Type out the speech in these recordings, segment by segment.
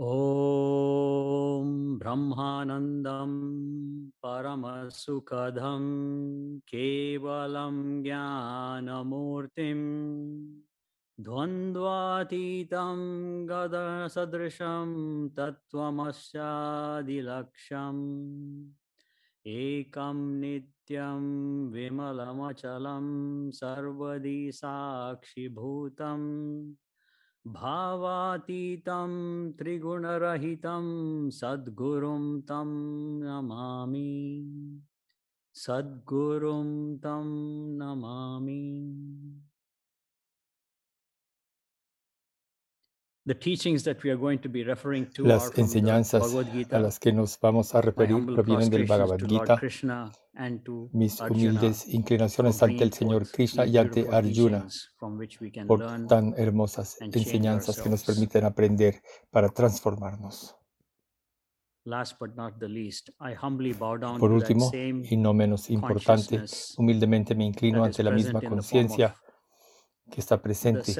ॐ ब्रह्मानन्दं परमसुखदं केवलं ज्ञानमूर्तिं द्वन्द्वातीतं गदसदृशं तत्त्वमस्यादिलक्ष्यम् एकं नित्यं विमलमचलं सर्वदि साक्षिभूतम् भावातीतं त्रिगुणरहितं सद्गुरुं तं नमामि। सद्गुरुं तं Namami Las enseñanzas a las que nos vamos a referir provienen del Bhagavad Gita. Krishna and to Mis humildes inclinaciones ante el Señor Krishna y ante Arjuna por learn tan hermosas enseñanzas que nos permiten aprender para transformarnos. Last but not the least, I humbly bow down Por último, same y no menos importante, humildemente me inclino ante la misma conciencia que está presente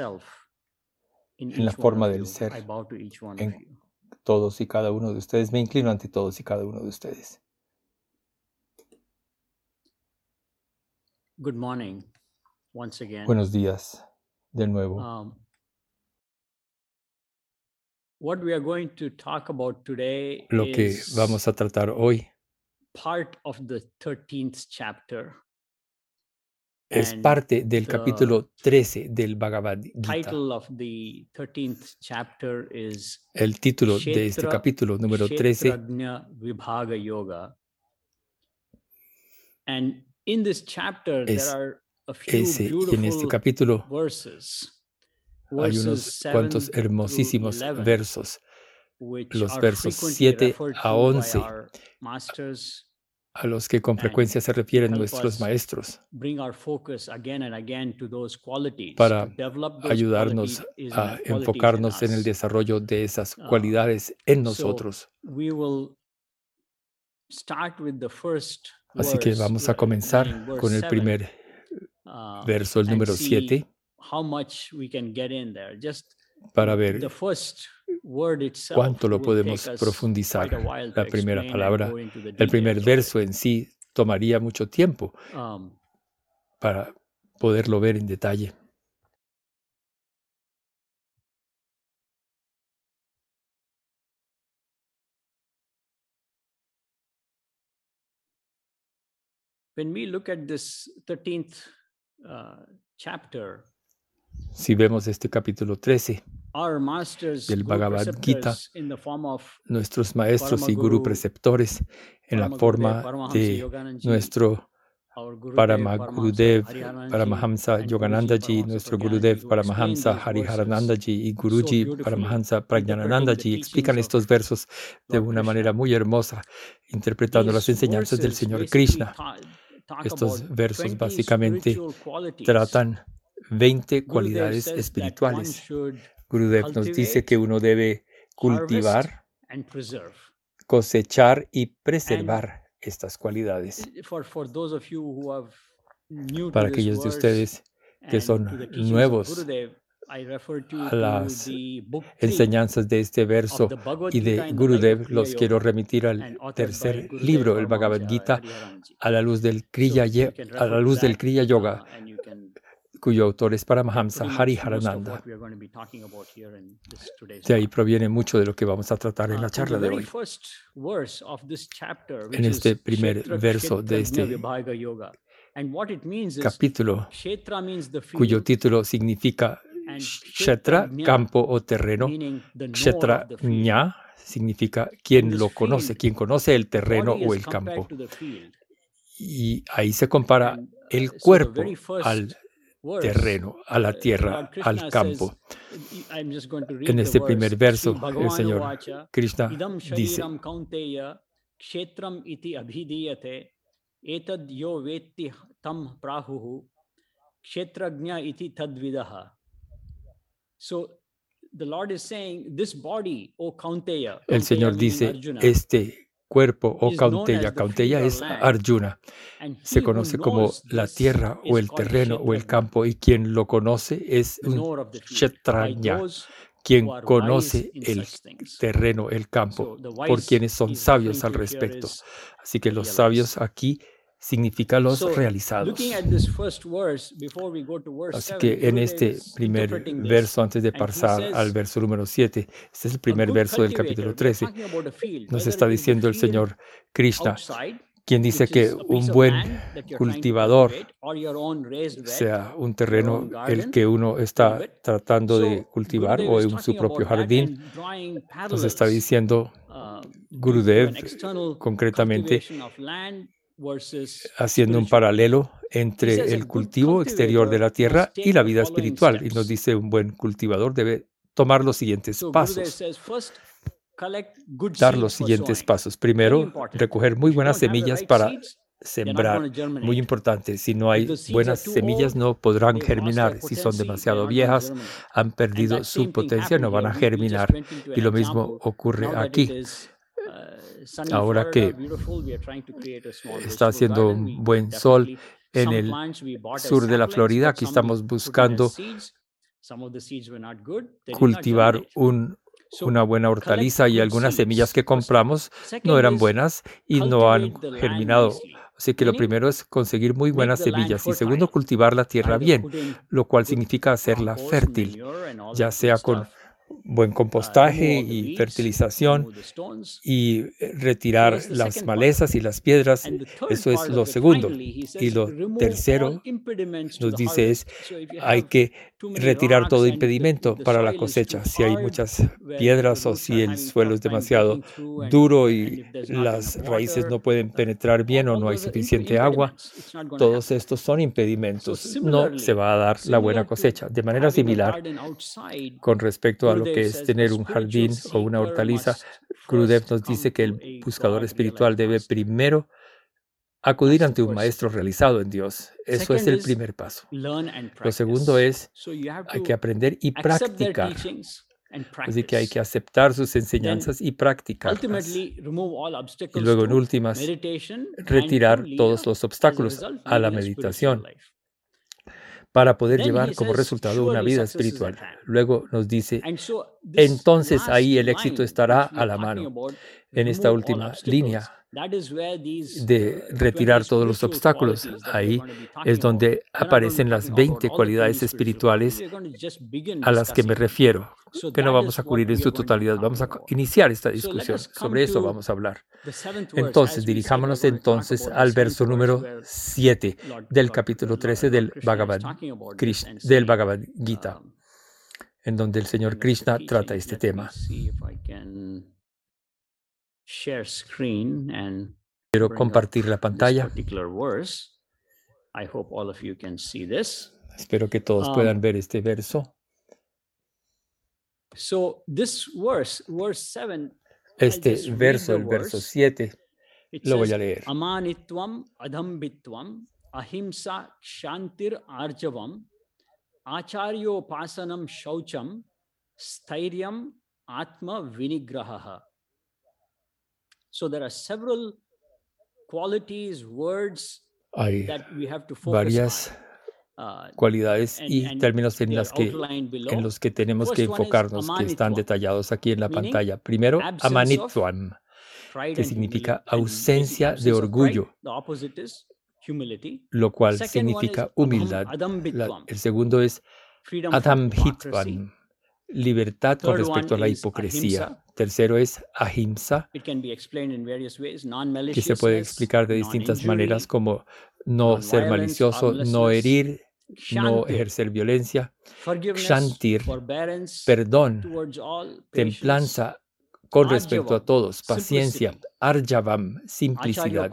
en la forma del ser I bow to each one of en todos y cada uno de ustedes. Me inclino ante todos y cada uno de ustedes. Good morning once again. Buenos días de nuevo. Um, what we are going to talk about today Lo que is vamos a tratar hoy part of the 13th chapter. Es parte del the capítulo 13 del Bhagavad Gita. title of the 13th chapter is El título de este capítulo número 13 Kshetrajna Vibhaga Yoga. And in this chapter, there es are a few ese. Y en este capítulo verses. hay unos 7 cuantos hermosísimos 11, versos, los versos frequently 7 referred a to by 11, our masters a los que con frecuencia se refieren nuestros maestros, para ayudarnos a enfocarnos en el desarrollo de esas Uh, cualidades en so nosotros. Así que vamos a comenzar con el 7, primer uh, verso, el número see 7, para ver cuánto lo podemos profundizar. La primera palabra, el primer verso en sí tomaría mucho tiempo Um, para poderlo ver en detalle. when we look at this 13th uh, chapter, Si vemos este capítulo 13, our masters, del Bhagavad Gita, nuestros maestros y guru preceptores en la forma de nuestro Paramagurudev, Paramahamsa Yoganandaji, nuestro Gurudev Paramahamsa Hariharanandaji y Guruji Paramahamsa Prajnanandaji explican estos versos de una manera muy hermosa, interpretando las enseñanzas del Señor Krishna. Estos versos 20 básicamente tratan 20 Gurudev cualidades espirituales. Gurudev nos dice que uno debe cultivar, cosechar y preservar estas cualidades. for, for those of you who are new to Para aquellos de ustedes que son nuevos a to las enseñanzas de este verso y de Gurudev, los quiero remitir al tercer libro, el Bhagavad Gita, a la luz del Kriya, a la luz del Kriya Yoga, uh, and you can cuyo autor es Paramahamsa Hariharananda. De ahí proviene mucho de lo que vamos a tratar en Uh, la the charla de hoy. En este primer verso de este capítulo, cuyo título significa Kshetra, campo o terreno, Kshetra ña significa quien lo conoce, quien conoce el terreno o el campo. Y ahí se compara el uh, the cuerpo al terreno, a la uh, tierra, al campo. I'm just going to read En este primer verso, el Señor Krishna dice, Kshetram iti abhidiyate etad yo vetti tam prahuhu kshetrajna iti tadvidaha. So the Lord is saying, this body, O Kaunteya, el Señor dice, este cuerpo o Kaunteya or es Arjuna, se conoce como la tierra o el terreno o el campo y quien lo conoce es un those quien conoce el terreno, el campo, por quienes son sabios al respecto. Así que los sabios aquí significa los realizados. looking at this first verse before we go to verse Así 7, que en este primer verso, antes de pasar al verso número 7, este es el primer verso del capítulo we are 13, talking about a field, nos está diciendo el Señor Krishna, quien dice que un buen cultivador sea un terreno el que uno está tratando de cultivar o en su propio jardín. Nos está diciendo uh, Gurudev concretamente haciendo un paralelo entre el cultivo exterior de la tierra y la vida espiritual. Y nos dice un buen cultivador debe tomar los siguientes pasos, dar los siguientes pasos. Primero, recoger muy buenas semillas para sembrar. Muy importante, si no hay buenas semillas no podrán germinar. Si son demasiado viejas, han perdido su potencia, no van a germinar. Y lo mismo ocurre aquí. Ahora que está haciendo un buen sol en el sur de la Florida, aquí estamos buscando cultivar un, una buena hortaliza y algunas semillas que compramos no eran buenas y no han germinado. Así que lo primero es conseguir muy buenas semillas y segundo cultivar la tierra bien, lo cual significa hacerla fértil, ya sea con. Buen Uh, compostaje the y fertilización y eh, retirar las malezas y las piedras. Eso es lo segundo. Y lo tercero nos dice es, hay que retirar todo impedimento para la cosecha. Si hay muchas piedras o si el suelo es demasiado duro y las raíces no pueden penetrar bien o no hay suficiente agua, todos estos son So impedimentos. No se va a dar la buena cosecha. De manera similar, con respecto a lo que es tener un jardín o una hortaliza, Gurudev nos dice que el buscador espiritual debe primero acudir ante un maestro realizado en Dios. Eso es el primer paso. Lo segundo es, hay que aprender y practicar. Así que hay que aceptar sus enseñanzas y practicarlas. Y luego, en últimas, retirar todos los obstáculos a la meditación. Para poder llevar como resultado una vida espiritual. Luego nos dice, entonces ahí el éxito estará a la mano. En esta última línea de uh, retirar 20 todos los obstáculos, ahí es donde aparecen las talking about 20 all the 20 cualidades spiritual espirituales a las que me refiero, que no vamos a cubrir en su totalidad. Vamos a iniciar esta discusión. Sobre eso vamos a hablar. Entonces, dirijámonos entonces al verso número where 7 Lord, del capítulo Lord, 13 Lord del Krishna Bhagavad, talking about this Krish- and del Bhagavad Gita, um, en donde el señor Krishna trata este tema. Quiero compartir la pantalla. Espero que todos Um, puedan ver este verso. Este verso, el verso verse. 7, It lo voy a leer. Amanitvam adhambitvam ahimsa shantir arjavam acharyo acharyopasanam shaucham stairyam atma vinigraha. So there are several qualities, words Hay that we have to focus varias on. Uh, cualidades y términos en las que en los que tenemos que enfocarnos, que están detallados aquí en la pantalla. Primero, amanitvam, que significa ausencia de orgullo, lo cual significa humildad. La- el segundo es adamhitvam, libertad con respecto a la hipocresía. Tercero es ahimsa, que se puede explicar de distintas maneras como no ser malicioso, no herir, no ejercer violencia, shantir, perdón, templanza con respecto a todos, paciencia, arjavam, simplicidad,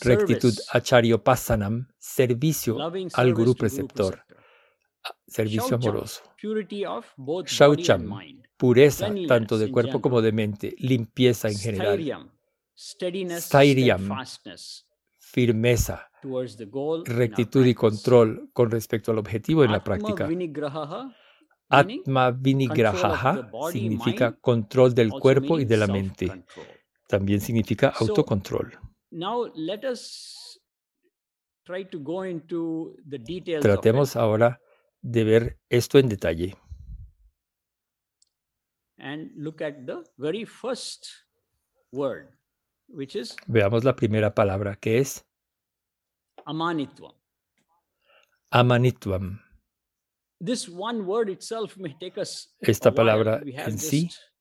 rectitud, acharyopasanam, servicio al guru to Guru preceptor, preceptor. servicio amoroso, shaucham, pureza tanto de cuerpo como de mente, limpieza en general, steadfastness firmeza, rectitud y control con respecto al objetivo en la práctica. Atma vinigraha mind, control del cuerpo y de la mente. También significa autocontrol. Tratemos ahora de ver esto en detalle. and look at the very first word, which is Veamos la primera palabra que es amanitvam. amanitvam. This one word itself may take us Esta palabra en sí just 30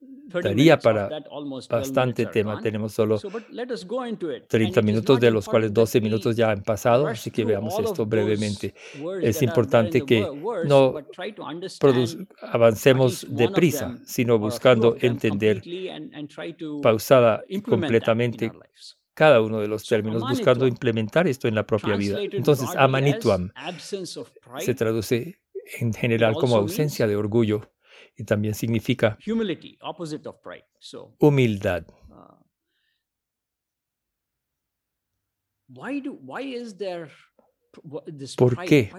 daría para that, almost 12 Bastante tema. Tenemos solo So, but let us go into it. And 30 it is minutos, de los cuales important that 12 we minutos ya han pasado, así que veamos esto brevemente. Es importante que no avancemos deprisa, sino buscando entender pausada y completamente cada uno de los términos, buscando implementar esto en la propia vida. Entonces, absence of se traduce en general como ausencia de orgullo y también significa humility, opposite of pride. So, humildad. ¿Por qué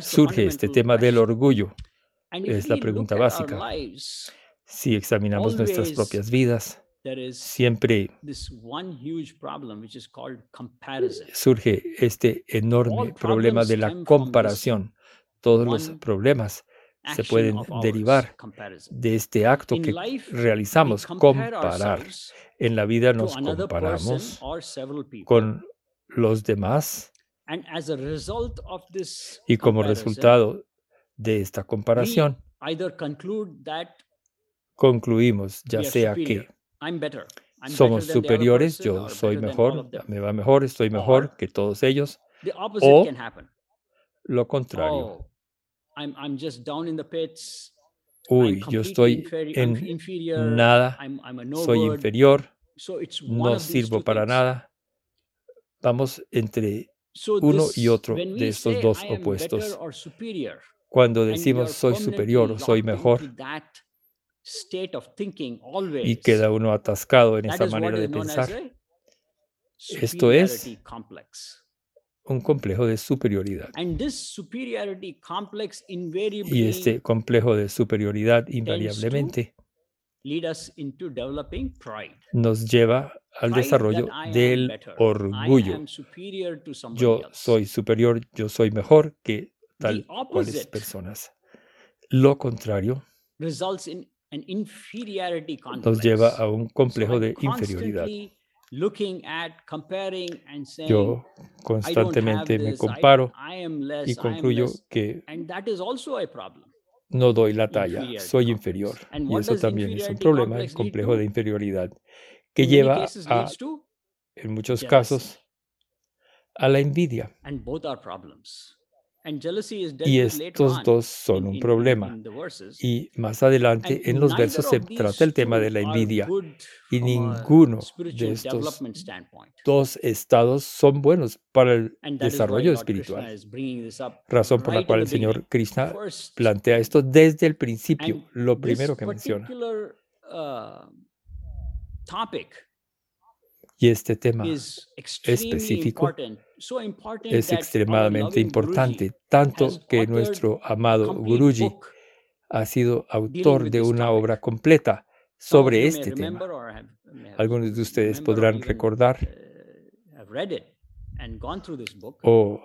Surge este tema del orgullo. Es la pregunta básica. Si examinamos nuestras propias vidas, there is siempre this one huge problem which is called comparison. surge este enorme problema de la comparación. Todos los problemas se pueden derivar de este acto que realizamos, comparar. En la vida nos comparamos con los demás y como resultado de esta comparación either conclude that concluimos ya sea que I'm better. I'm somos superiores, yo soy mejor, me va mejor, estoy mejor Or- que todos ellos, o lo contrario. Uy, I'm yo estoy en nada, soy inferior, no sirvo para nada. Vamos entre uno y otro de estos dos opuestos. cuando decimos soy superior o soy mejor y queda uno atascado en esa manera de pensar, Esto es-. Un complejo de superioridad. And this superiority complex Y este complejo de superioridad invariablemente lead us into developing pride. nos lleva al desarrollo del orgullo. Yo soy superior, yo soy mejor que tal The cuales personas. Lo contrario nos lleva a un complejo de inferioridad. Constantly looking at comparing and saying Yo constantemente me comparo I, am less, y concluyo que and that is also a problem. no doy la talla, soy inferior. And Y eso también es un problema, el complejo de inferioridad, que lleva a, en muchos casos, a la envidia. Y estos dos son in- un problema. in the verses. Y más adelante en los versos of se trata el tema de la envidia. Y ninguno de estos dos estados son buenos para el desarrollo espiritual. Razón por la cual el Señor. Krishna plantea esto desde el principio, lo primero que menciona. uh, Y este tema específico es extremadamente importante, tanto que nuestro amado Guruji ha sido autor de una obra completa sobre este tema. Algunos de ustedes podrán recordar have read it and gone through this book. o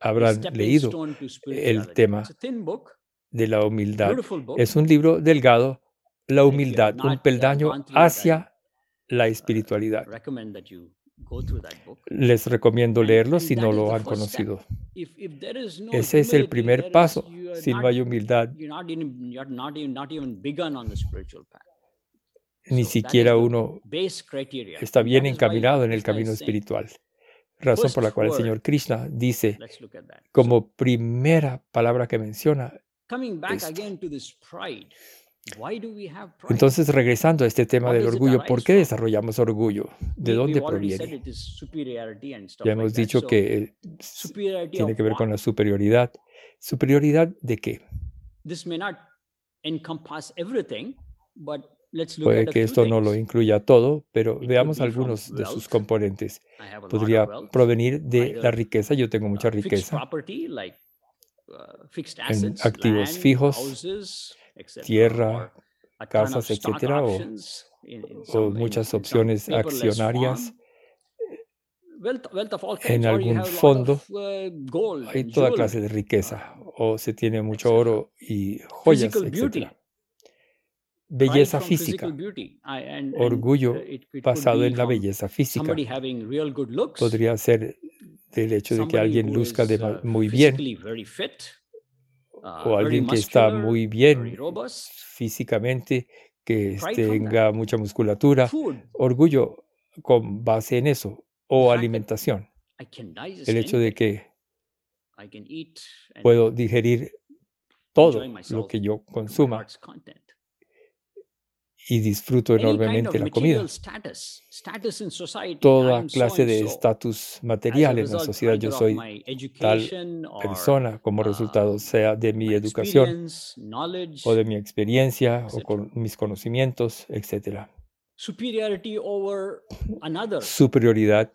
habrán leído spirituality. tema de la humildad. Es un libro delgado, La humildad, un uh, peldaño hacia la espiritualidad. Les recomiendo leerlo si no lo han conocido. Ese es el primer paso. Si no hay humildad, ni siquiera uno está bien encaminado en el camino espiritual. Razón por la cual el Señor Krishna dice, como primera palabra que menciona, esto. Entonces regresando a este tema del orgullo, ¿por qué desarrollamos orgullo? ¿De dónde proviene? Ya hemos dicho que eh, tiene que ver con la superioridad. ¿Superioridad de qué? This may not encompass everything, but let's look Puede que esto no lo incluya todo, pero veamos algunos de sus componentes. Podría provenir de la riqueza, yo tengo mucha uh, riqueza, uh, en activos fijos, tierra, casas, etcétera, o, o muchas opciones accionarias. En algún fondo uh, hay toda clase de riqueza, uh, o se tiene mucho oro y joyas, etc. pride Belleza física, uh, orgullo basado en la belleza física. somebody having real good looks, Podría ser del hecho de que alguien luzca de uh, muy bien physically very fit, uh, o very alguien que está muy bien físicamente, que tenga mucha musculatura. Orgullo con base en eso. O alimentación. I can digest El hecho de que puedo digerir todo lo que yo consuma. Y disfruto enormemente la comida. Toda clase de estatus material en la sociedad. Yo soy tal persona como resultado um, sea de mi educación o de mi experiencia o con mis conocimientos, etc. Superioridad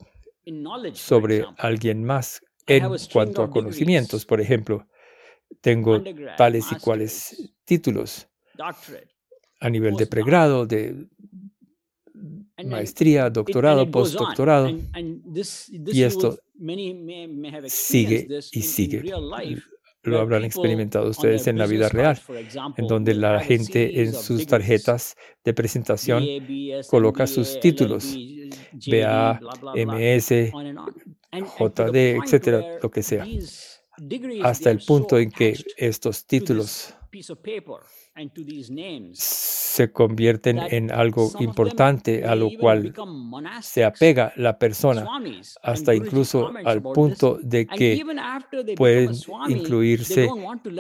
sobre alguien más en cuanto a conocimientos. Por ejemplo, tengo tales y cuales títulos a nivel de pregrado, de maestría, doctorado, postdoctorado, y esto sigue y sigue. Lo habrán experimentado ustedes en la vida real, en donde la gente en sus tarjetas de presentación coloca sus títulos, BA, MS, JD, etcétera, lo que sea, hasta el punto en que estos to títulos se convierten en algo importante a lo cual se apega la persona hasta incluso al punto de que pueden incluirse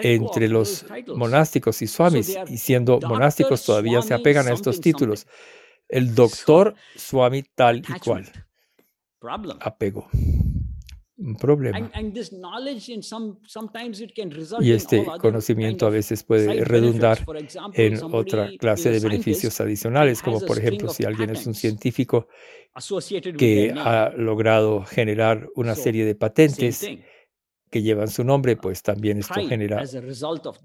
entre los monásticos y swamis y siendo monásticos todavía se apegan a estos títulos. El doctor swami tal y cual. Apego. Un problema. Y este conocimiento a veces puede redundar en otra clase de beneficios adicionales, como por ejemplo si alguien es un científico que ha logrado generar una serie de patentes que llevan su nombre, Uh, pues también esto genera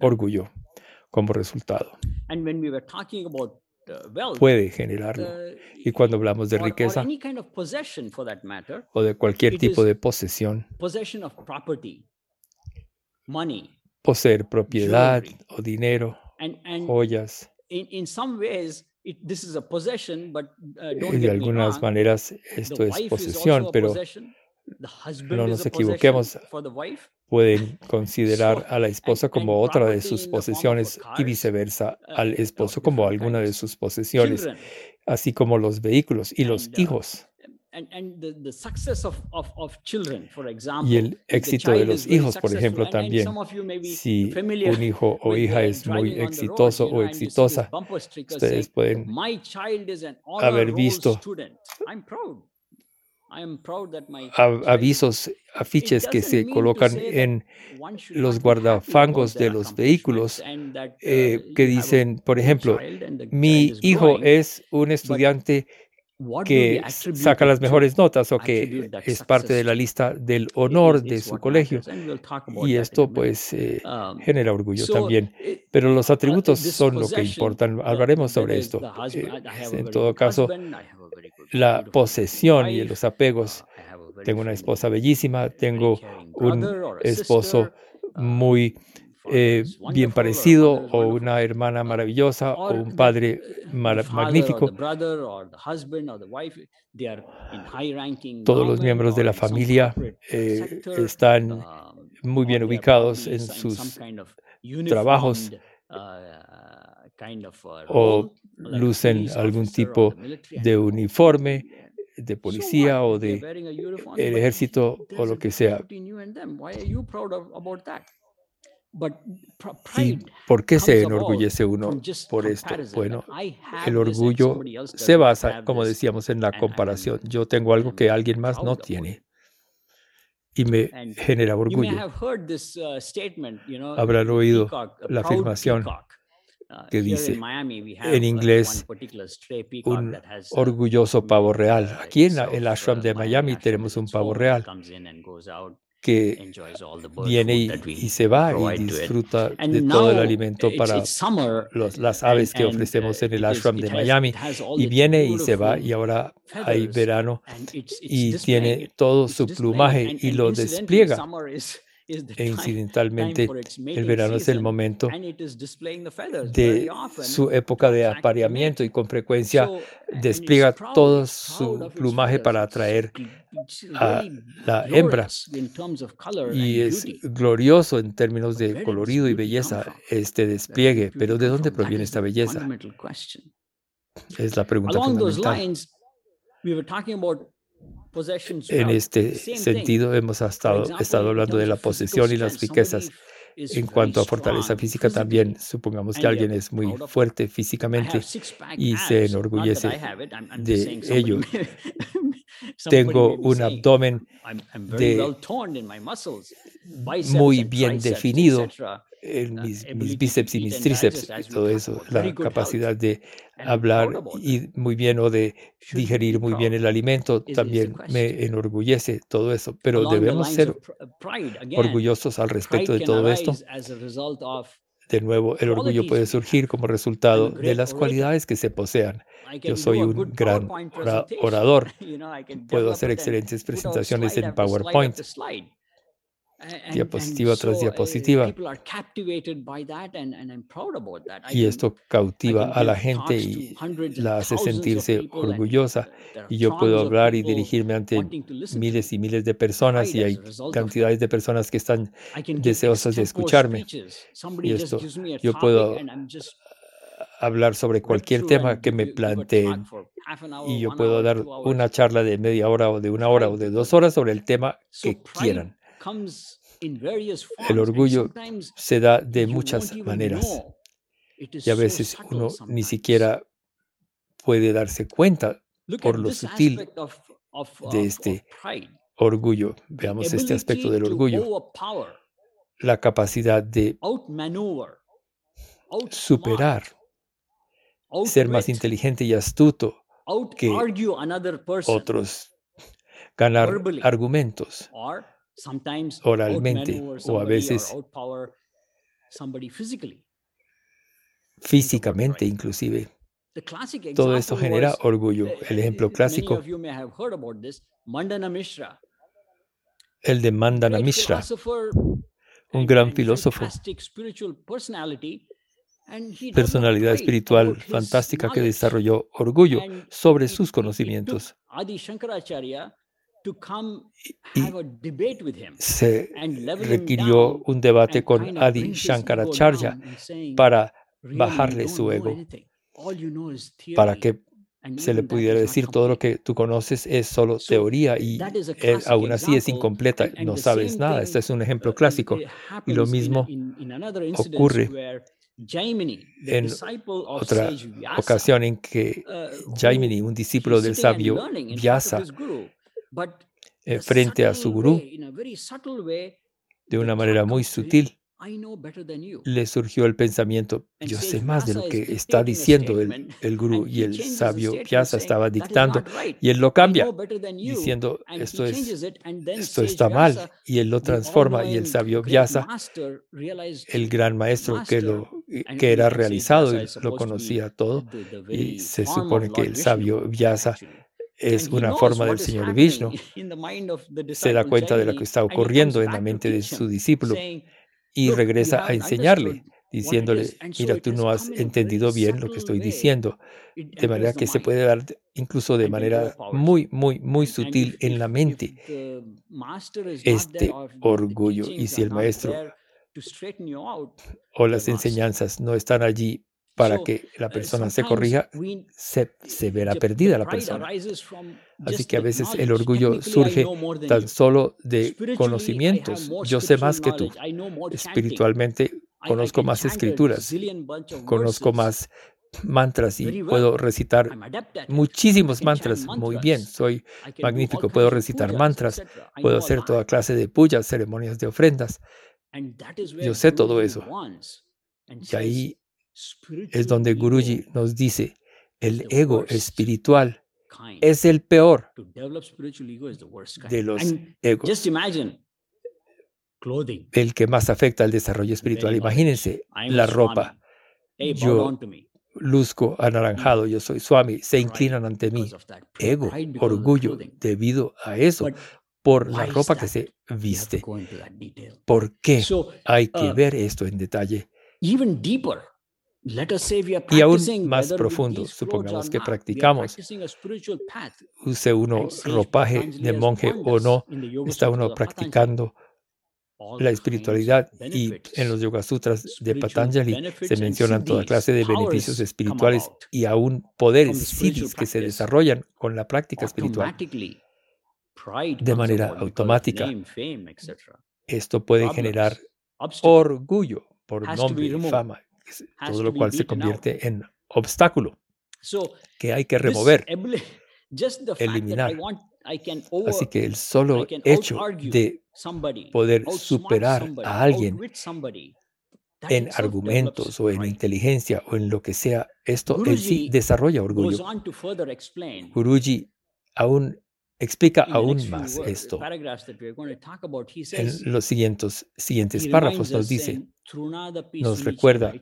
orgullo como resultado. Puede generarlo. uh, Y cuando hablamos de riqueza o de cualquier tipo de posesión, poseer propiedad o dinero, joyas, uh, y don't de algunas maneras esto es posesión, pero no nos equivoquemos, for the wife. pueden considerar a la esposa como otra de sus posesiones y viceversa uh, al esposo como alguna de sus posesiones, así como los vehículos y los hijos. Y el éxito de los hijos, por ejemplo, también. Si un hijo o hija es muy exitoso o exitosa, ustedes pueden "My child is an honor haber visto avisos, afiches que se colocan en los guardafangos de los vehículos that uh, eh, que dicen, por ejemplo, mi hijo es un estudiante que saca las mejores notas o que es parte de la lista del honor de su colegio. Y esto pues eh, Um, genera orgullo también. Pero los uh, atributos son lo que importan. Hablaremos sobre esto. Eh, en todo caso, good, la posesión y los apegos. I have a very Tengo una esposa bellísima, tengo un esposo uh, muy eh, bien parecido o una hermana Uh, maravillosa o un padre magnífico. Todos los miembros de la familia eh, están um, muy bien ubicados en sus trabajos o lucen algún tipo de uniforme, de policía o de el ejército o lo que sea. ¿Y por qué se enorgullece uno por esto? Bueno, el orgullo se basa, como decíamos, en la comparación. Yo tengo algo que alguien más no tiene y me genera orgullo. uh, Habrán oído la afirmación que here in dice en uh, inglés un uh, orgulloso pavo real. uh, Aquí en el ashram de Miami tenemos un pavo real que viene y, y se va y disfruta de todo el alimento para los- las aves que ofrecemos en el ashram de Miami y viene y se va y ahora hay verano y tiene todo su plumaje y lo despliega e incidentalmente el verano es el momento de su época de apareamiento y con frecuencia despliega todo su plumaje para atraer a la hembra. y es glorioso en términos de colorido y belleza este despliegue, pero ¿de dónde proviene esta belleza? Es la pregunta fundamental. En este sentido hemos estado hablando de la posesión y las riquezas. En cuanto a fortaleza física también, supongamos que alguien es muy fuerte físicamente y se enorgullece de ello. Tengo un abdomen de- muy bien definido. En uh, mis, mis bíceps y mis tríceps todo eso, la capacidad de hablar y muy bien o de digerir muy bien el alimento también me enorgullece todo eso, pero debemos ser uh, orgullosos al respecto de todo esto. De nuevo, el orgullo puede surgir como resultado de las cualidades que se posean. Yo soy un gran orador. Puedo hacer excelentes presentaciones en PowerPoint, after slide. A- and- diapositiva and tras uh, diapositiva. Y esto cautiva a la gente y la hace sentirse orgullosa. are Y yo puedo hablar y dirigirme ante miles y miles de personas y hay cantidades de personas que están deseosas de escucharme. Y esto, yo puedo hablar sobre cualquier tema que me planteen y yo puedo dar una charla de media hora o de una hora o de dos horas sobre el tema que quieran. El orgullo se da de muchas maneras. y a veces uno ni siquiera puede darse cuenta por lo sutil de este orgullo. Veamos este aspecto del orgullo, la capacidad de superar, ser más inteligente y astuto que otros, ganar argumentos oralmente o a veces outpower somebody physically. físicamente inclusive. The classic Todo esto genera orgullo. uh, El ejemplo many clásico, el de Mandana Mishra, un gran filósofo, personalidad espiritual fantástica que desarrolló orgullo sobre sus conocimientos. Y have a debate with him Se requirió un debate con Adi Shankaracharya para "Really, you bajarle su know ego, anything. All you know is para theory, que and se le pudiera decir todo lo complete." que tú conoces es solo So, teoría y a eh, classic aún así es example, incompleta, no the sabes same nada. Este es un ejemplo uh, clásico. Y lo mismo ocurre en disciple of otra ocasión en que uh, Jaimini, un discípulo del sabio Vyasa, eh, frente a su gurú, way, in a very subtle way, de una manera muy sutil, le surgió el pensamiento, yo sé más de lo que está diciendo el, el gurú y el sabio saying, estaba "That is dictando y él lo cambia know better than you." diciendo esto es esto está mal. Y él lo transforma y el sabio realized el gran maestro que lo que era realizado lo conocía todo y se supone que el sabio Vyasa. Es una forma del Señor Vishnu, se da cuenta de lo que está ocurriendo en la mente de su discípulo y "Look, you regresa a enseñarle, diciéndole, is." And so mira, tú no has entendido bien lo que estoy diciendo, de manera que se puede dar incluso de manera muy, muy, muy sutil en la mente este orgullo. Y si el maestro o las enseñanzas no están allí para que la uh, persona se corrija, se, se verá perdida la persona. Así que a veces el orgullo surge tan solo de conocimientos. Yo sé más que tú. Espiritualmente conozco más escrituras, conozco más mantras y puedo recitar muchísimos mantras muy bien. Soy magnífico, puedo recitar mantras, puedo hacer toda clase de puyas, ceremonias de ofrendas. Yo sé todo eso. Y ahí "Spiritual es donde Guruji nos dice, el ego espiritual es el peor de los egos. el que más afecta al desarrollo espiritual. Imagínense la ropa. Yo luzco anaranjado, yo soy Swami, se inclinan ante mí. Ego, orgullo, debido a eso, por la ropa que se viste. ¿Por qué? Hay que uh, ver esto en detalle. Y aún más profundo, supongamos que practicamos, use uno ropaje de monje o no, está uno practicando la espiritualidad y en los Yoga Sutras de Patanjali se mencionan toda clase de beneficios espirituales y aún poderes siddhis que se desarrollan con la práctica espiritual. De manera automática. Esto puede generar orgullo por nombre fama, todo to lo cual se convierte en obstáculo So que hay que remover. eliminar. Así que el solo hecho de somebody, poder superar a alguien en argumentos o en inteligencia o en lo que sea, esto en sí desarrolla orgullo. Guruji aún explica aún más esto. En los siguientes, siguientes párrafos nos dice, nos recuerda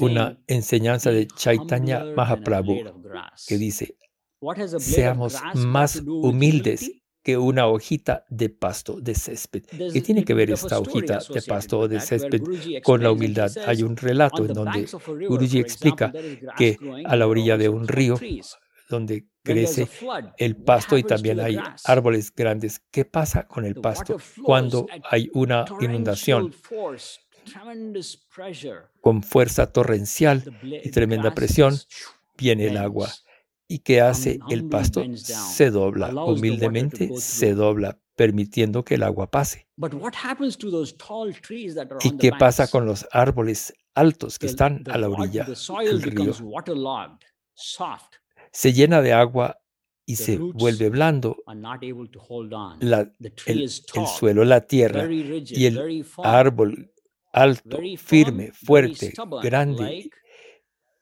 una enseñanza "Be de Chaitanya Mahaprabhu blade of grass." que dice, seamos más humildes? Que una hojita de pasto de césped. ¿Qué tiene que ver esta hojita de pasto o de césped con la humildad? Hay un relato en donde Guruji explica que a la orilla de un río donde crece el pasto y también hay árboles grandes. ¿Qué pasa con el pasto cuando hay una inundación con fuerza torrencial y tremenda presión? Viene el agua. ¿Y qué hace? El pasto se dobla, humildemente se dobla, permitiendo que el agua pase. But what happens to those tall trees that are ¿Y qué pasa con los árboles altos que The- están a la orilla del río? becomes waterlogged, soft, Se llena de agua y se vuelve blando la- el, el suelo, la tierra y el árbol alto, firme, fuerte, grande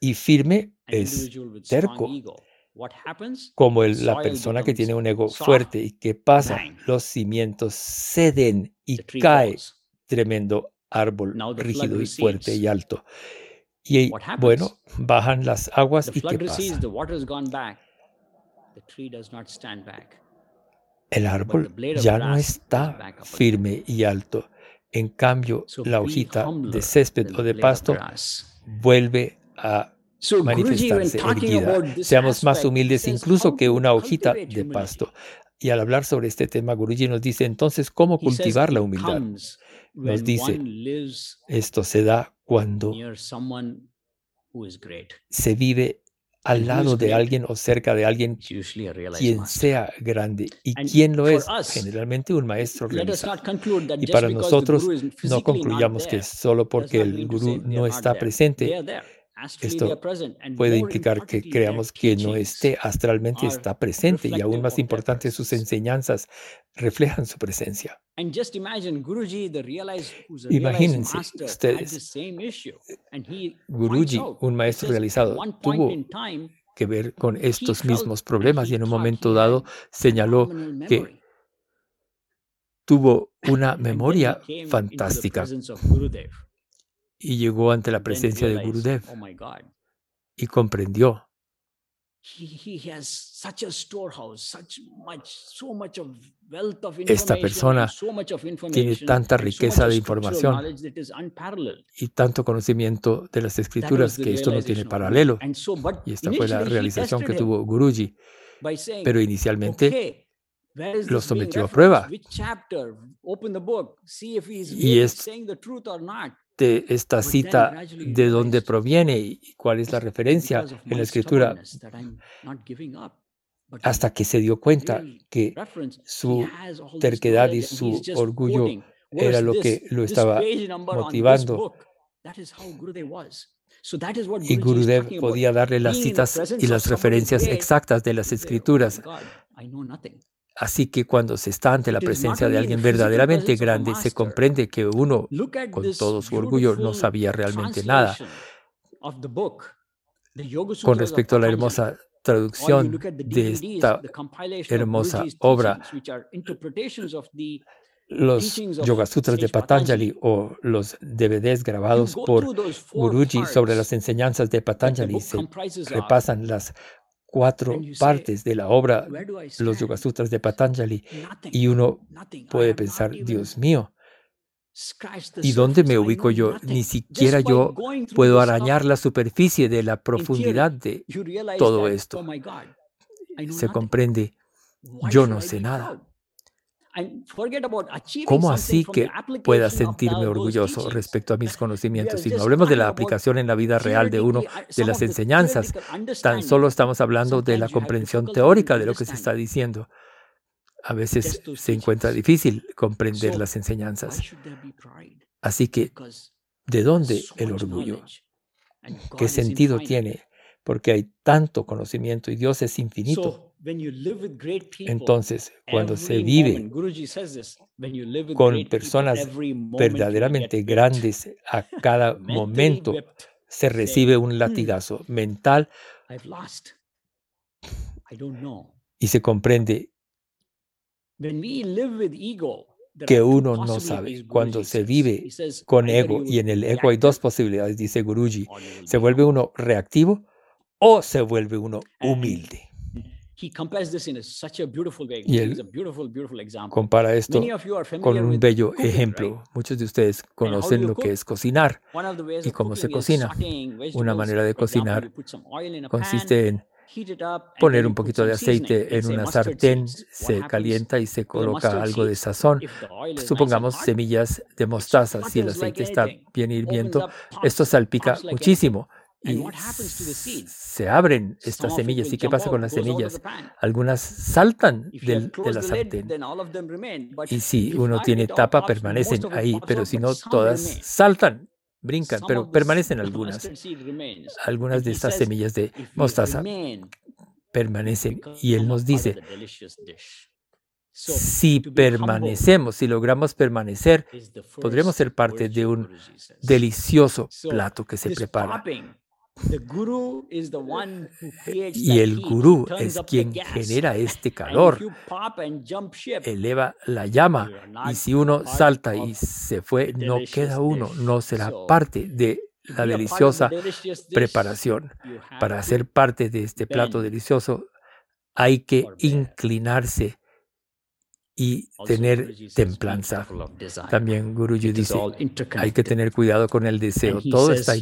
y firme es terco. Ego. What happens? como el- la persona que tiene un ego fuerte y que pasa, los cimientos ceden y cae tremendo árbol rígido y fuerte y alto. Y bueno, bajan las aguas y ¿qué pasa? El árbol ya no está firme y alto. En cambio, la hojita de césped o de pasto vuelve a manifestarse erguida. Seamos más humildes incluso que una hojita de pasto. Y al hablar sobre este tema, Guruji nos dice entonces cómo cultivar la humildad. Nos dice, Esto se da cuando se vive al lado de alguien o cerca de alguien quien sea grande. ¿Y And quién lo es? Generalmente un maestro realizado. not conclude that Y para nosotros the guru is no concluyamos que solo porque el gurú no está presente. Esto Puede implicar que creamos que no esté, astralmente está presente y aún más importante, sus enseñanzas reflejan su presencia. Imagínense ustedes, Guruji, un maestro realizado, tuvo que ver con estos mismos problemas y en un momento dado señaló que tuvo una memoria fantástica. Y llegó ante la presencia de Gurudev. Oh my God, y comprendió. He, he has such a storehouse, such much, so much of wealth of Esta persona tiene tanta riqueza de información y tanto conocimiento de las escrituras que esto no tiene paralelo. Y esta fue la realización que tuvo Guruji. Pero inicialmente lo sometió a prueba. Y es- de esta then cita de dónde proviene y cuál es la "It's referencia en la escritura stubbornness that I'm not giving up." But hasta que se dio cuenta que su terquedad y su orgullo era "Where's lo que lo estaba motivando. book?" That is how Gurudev was. So that is what y Gurudev podía darle las citas y las referencias exactas de las "Oh escrituras. God, I know nothing." Así que cuando se está ante la presencia de alguien verdaderamente grande, se comprende que uno, con todo su orgullo, no sabía realmente nada. Con respecto a la hermosa traducción de esta hermosa obra, los Yoga Sutras de Patanjali. O los DVDs grabados por Guruji sobre las enseñanzas de Patanjali, se repasan las cuatro partes de la obra, los Yoga? Sutras de Patanjali, y uno puede pensar, Dios mío, ¿y dónde me ubico yo? Ni siquiera yo puedo arañar la superficie de la profundidad de todo esto. oh Se comprende, yo no sé nada. proud? And forget about achieving ¿Cómo así que pueda sentirme orgulloso respecto a mis conocimientos? Y no hablemos de la aplicación en la vida real de uno de las enseñanzas. Tan solo estamos hablando de la comprensión teórica de lo que se está diciendo. A veces se encuentra difícil comprender las enseñanzas. Así que, ¿de dónde el orgullo? ¿Qué sentido tiene? Porque hay tanto conocimiento y Dios es infinito. So, when you live with great people, Entonces, cuando se vive con personas verdaderamente grandes a cada momento, se recibe un latigazo mental I've lost. I don't know. y se comprende When we live with ego, there que uno no possibilities, sabe. Cuando se says. vive con ego y en el ego hay dos posibilidades, dice Guruji. Se vuelve uno reactivo o se vuelve uno humilde. Y él gives a beautiful, beautiful example. Compara esto Many of you are con un with bello ejemplo. Muchos de ustedes conocen lo que es cocinar. Y cómo se cocina. Una manera de cocinar consiste en poner un poquito de aceite en una sartén, se calienta y se coloca algo de sazón. Supongamos semillas de mostaza. Si el aceite está bien hirviendo, esto salpica muchísimo y se abren estas semillas. ¿Y qué pasa con las semillas? Algunas saltan del- de la sartén. Y si uno tiene tapa, permanecen ahí, pero si no, todas saltan, brincan, pero permanecen algunas. Algunas de estas semillas de mostaza permanecen. Y él nos dice, si permanecemos, si logramos permanecer, podremos ser parte de un delicioso So, plato que se prepara. Y el gurú es quien genera este calor, eleva la llama. Y si uno salta y se fue, no queda uno, no será parte de la deliciosa preparación. Para ser parte de este plato delicioso hay que inclinarse y tener templanza. También Guruji dice, hay que tener cuidado con el deseo. Todo está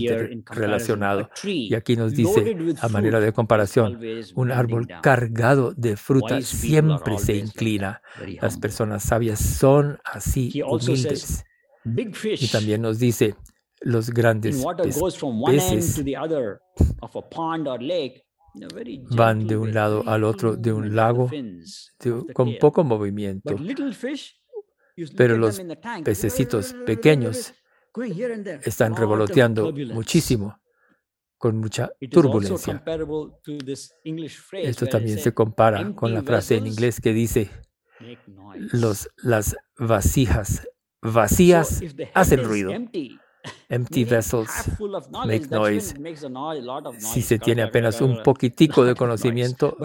tree Y aquí nos dice, a manera de comparación, un árbol cargado de fruta siempre se inclina. Las personas sabias son así, humildes. Big Y también nos dice, los grandes peces van de un lado al otro de un lago de- con poco movimiento. Pero los pececitos pequeños están of revoloteando muchísimo, con mucha turbulencia. Esto también se compara con la "Empty frase en inglés que dice, make noise." los, las vasijas vacías hacen ruido. Empty, vessels make noise. Si se tiene apenas un poquitico de conocimiento,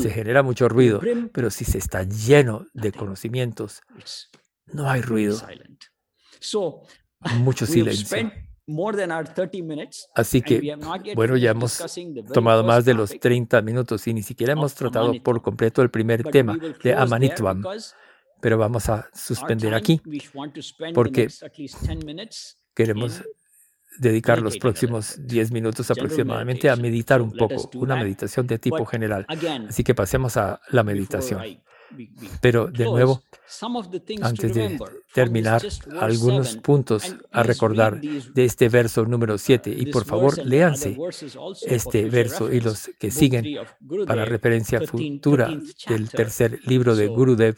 se genera mucho ruido. Pero si se está lleno de conocimientos, no hay ruido, mucho silencio. spent more than our 30 minutes, Así que, bueno, ya hemos tomado más de los topic, 30 minutos y ni siquiera hemos tratado por completo el primer tema de because pero vamos a suspender aquí. porque next at least 10 minutes Queremos dedicar los próximos little bit. 10 minutos aproximadamente a meditar un poco, una meditación de tipo general. Así que pasemos a la meditación. Pero de nuevo, antes de terminar, algunos puntos a recordar de este verso número 7. Y por favor, léanse este verso y los que siguen para referencia 13 futura 13th del tercer libro de Gurudev,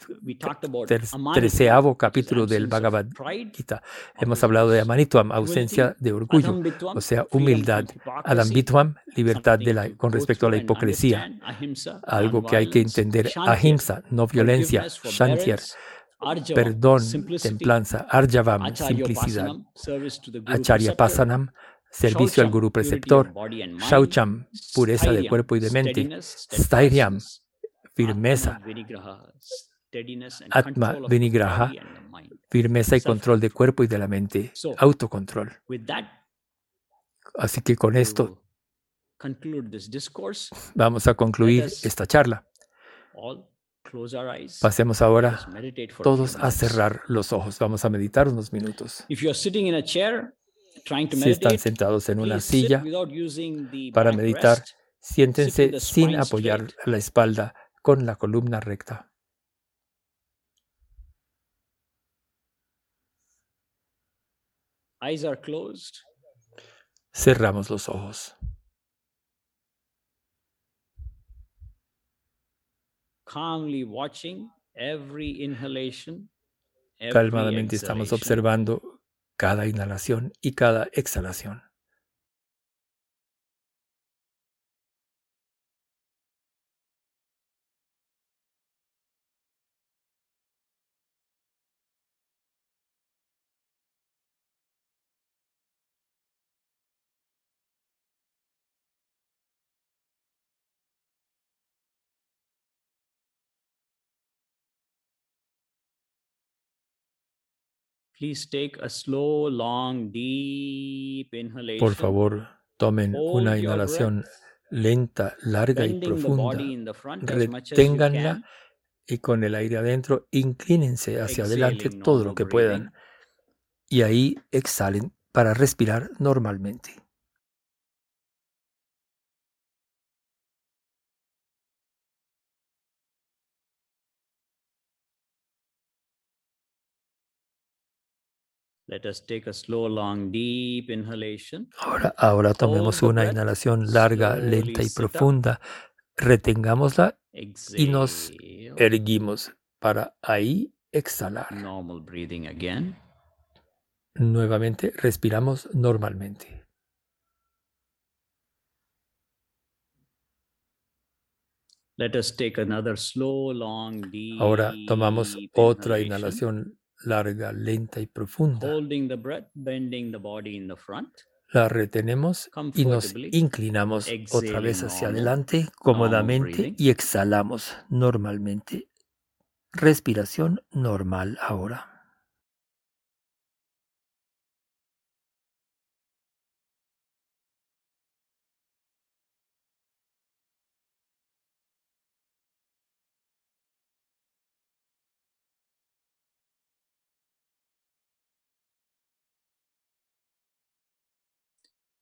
ter- treceavo capítulo del Bhagavad Gita. Hemos hablado de Amanitvam, ausencia de orgullo, o sea, humildad. Adambitvam, libertad de la, con respecto a la hipocresía. Algo que hay que entender. Ahimsa, no violencia. Shantyar, forbearance, arjavam, perdón, templanza. Arjavam, simplicidad. guru Acharya Pasanam, servicio al of preceptor. Shaucham, pureza de cuerpo y de mente, Stairyam, firmeza, Atma vinigraha, firmeza y control de cuerpo y de la mente, autocontrol. Así que con esto vamos a concluir esta charla. All close our eyes. Pasemos ahora todos a cerrar los ojos. Vamos a meditar unos minutos. If you're sitting in a chair trying to Si están meditate, sentados en una silla, without using the para meditar, siéntense sin apoyar straight. la espalda con la columna recta. Eyes are closed. Cerramos los ojos. Calmadamente estamos observando cada inhalación y cada exhalación. Por favor, tomen una inhalación lenta, larga y profunda. Reténganla y con el aire adentro, inclínense hacia adelante todo lo que puedan y ahí exhalen para respirar normalmente. Let us take a slow, long, deep inhalation. Ahora, ahora tomemos una inhalación larga, lenta y profunda. Retengámosla y nos erguimos para ahí exhalar. Normal breathing again. Nuevamente respiramos normalmente. Let us take another slow, long, deep Ahora tomamos otra inhalación larga, lenta y profunda. Holding the breath, bending the body in the front. La retenemos y nos inclinamos otra vez hacia adelante cómodamente y exhalamos normalmente. Respiración normal ahora.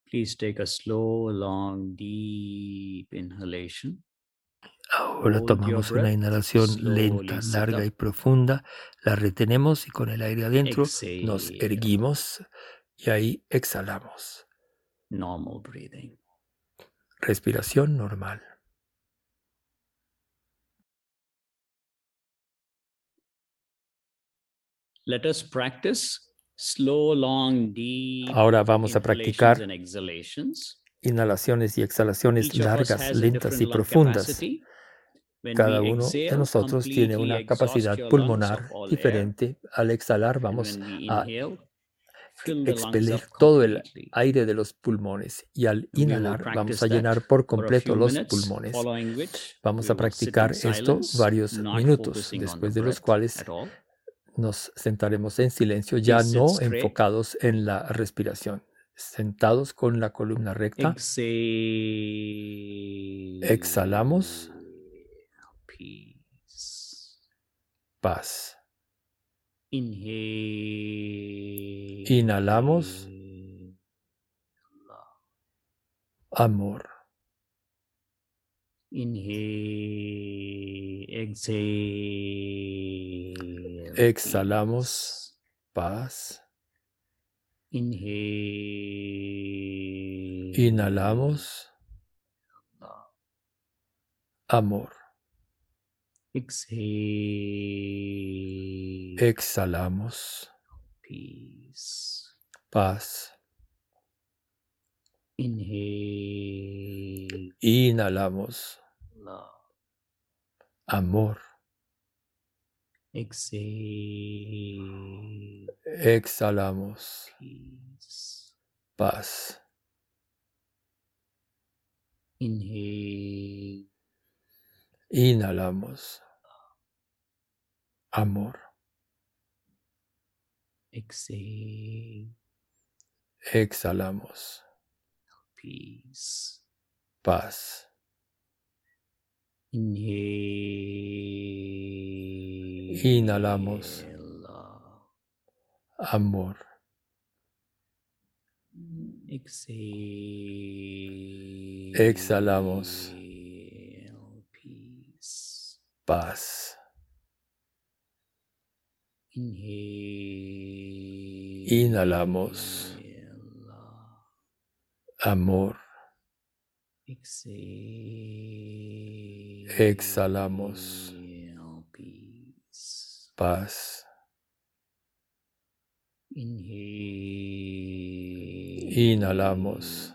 Please take a slow, long, deep inhalation. Ahora your tomamos una inhalación lenta, larga y profunda. La retenemos y con el aire adentro nos erguimos y ahí exhalamos. Normal breathing. Respiración normal. Let us practice Ahora vamos a practicar inhalaciones y exhalaciones largas, lentas y profundas. Cada uno de nosotros tiene una capacidad pulmonar diferente. Al exhalar vamos a expeler todo el aire de los pulmones y al inhalar vamos a llenar por completo los pulmones. Vamos a practicar esto varios minutos, después de los cuales. Nos sentaremos en silencio, ya no enfocados en la respiración, sentados con la columna recta. Exhalamos. Paz. Inhalamos. Amor. Inhale. Exhale. Exhalamos. Paz. Inhalamos. Amor. Exhalamos. Paz. Inhalamos. Amor. Exhale. Exhalamos. Paz. Inhale. Inhalamos. Amor. Exhale. Exhalamos. Peace. Paz. Inhalamos. Amor. Exhalamos. Paz. Inhalamos. Amor. Exhalamos. Paz. Inhalamos.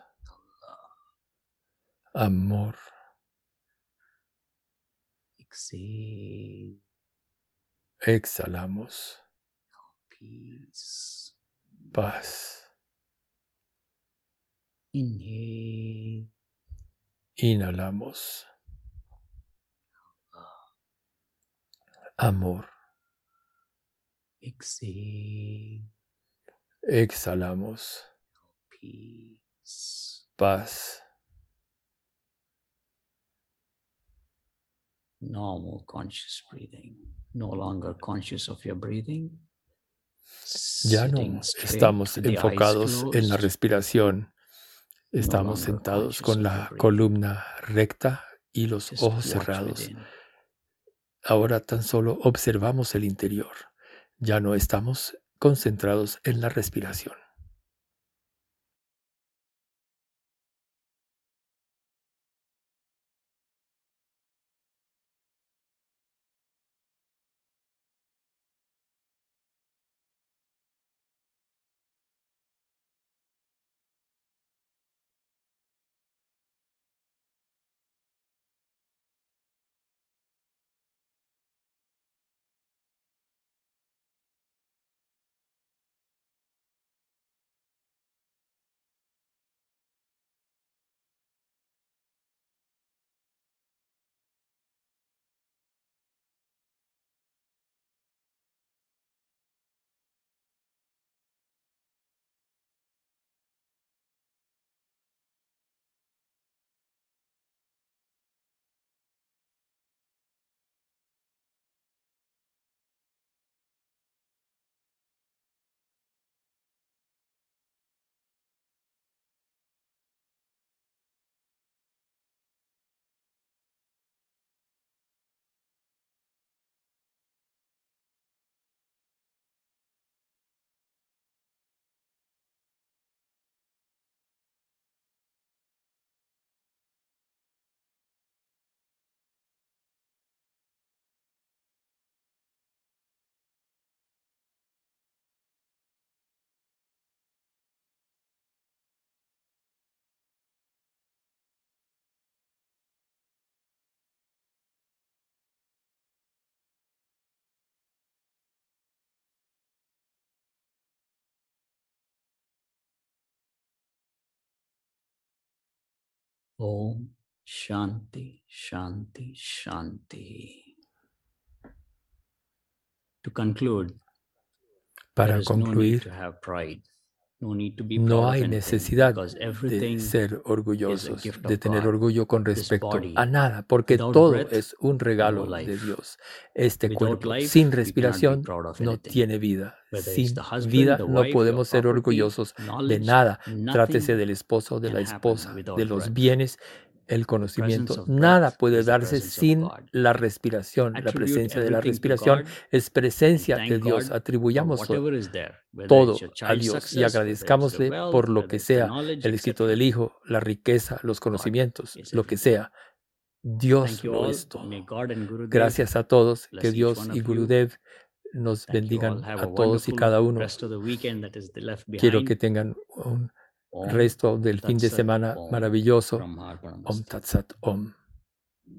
Amor. Exhalamos. Paz. Inhalamos. Amor. Exhalamos. Paz. Normal conscious breathing. No longer conscious of your breathing. Ya no estamos enfocados en la respiración. Estamos sentados con la columna recta y los ojos cerrados. Ahora tan solo observamos el interior. Ya no estamos concentrados en la respiración. Om Shanti, Shanti, Shanti. To conclude, Para there is no need concluir, to have pride. No need to be no hay necesidad de ser orgullosos, de tener orgullo con respecto a nada, porque todo es un regalo de. Dios. Este cuerpo sin respiración no tiene vida. Sin vida no podemos ser orgullosos de nada. Trátese del esposo, de can la esposa, de los bienes, el conocimiento. Nada puede darse sin la respiración. La presencia de la respiración es presencia de Dios. Atribuyamos todo a Dios y agradezcámosle por lo que sea, el éxito del Hijo, la riqueza, los conocimientos, lo que sea. Dios lo es todo. Gracias a todos, que Dios y. Gurudev nos bendigan a todos y cada uno. Quiero que tengan un resto del fin de semana maravilloso. Om Arpanamastu. Tat Sat Om.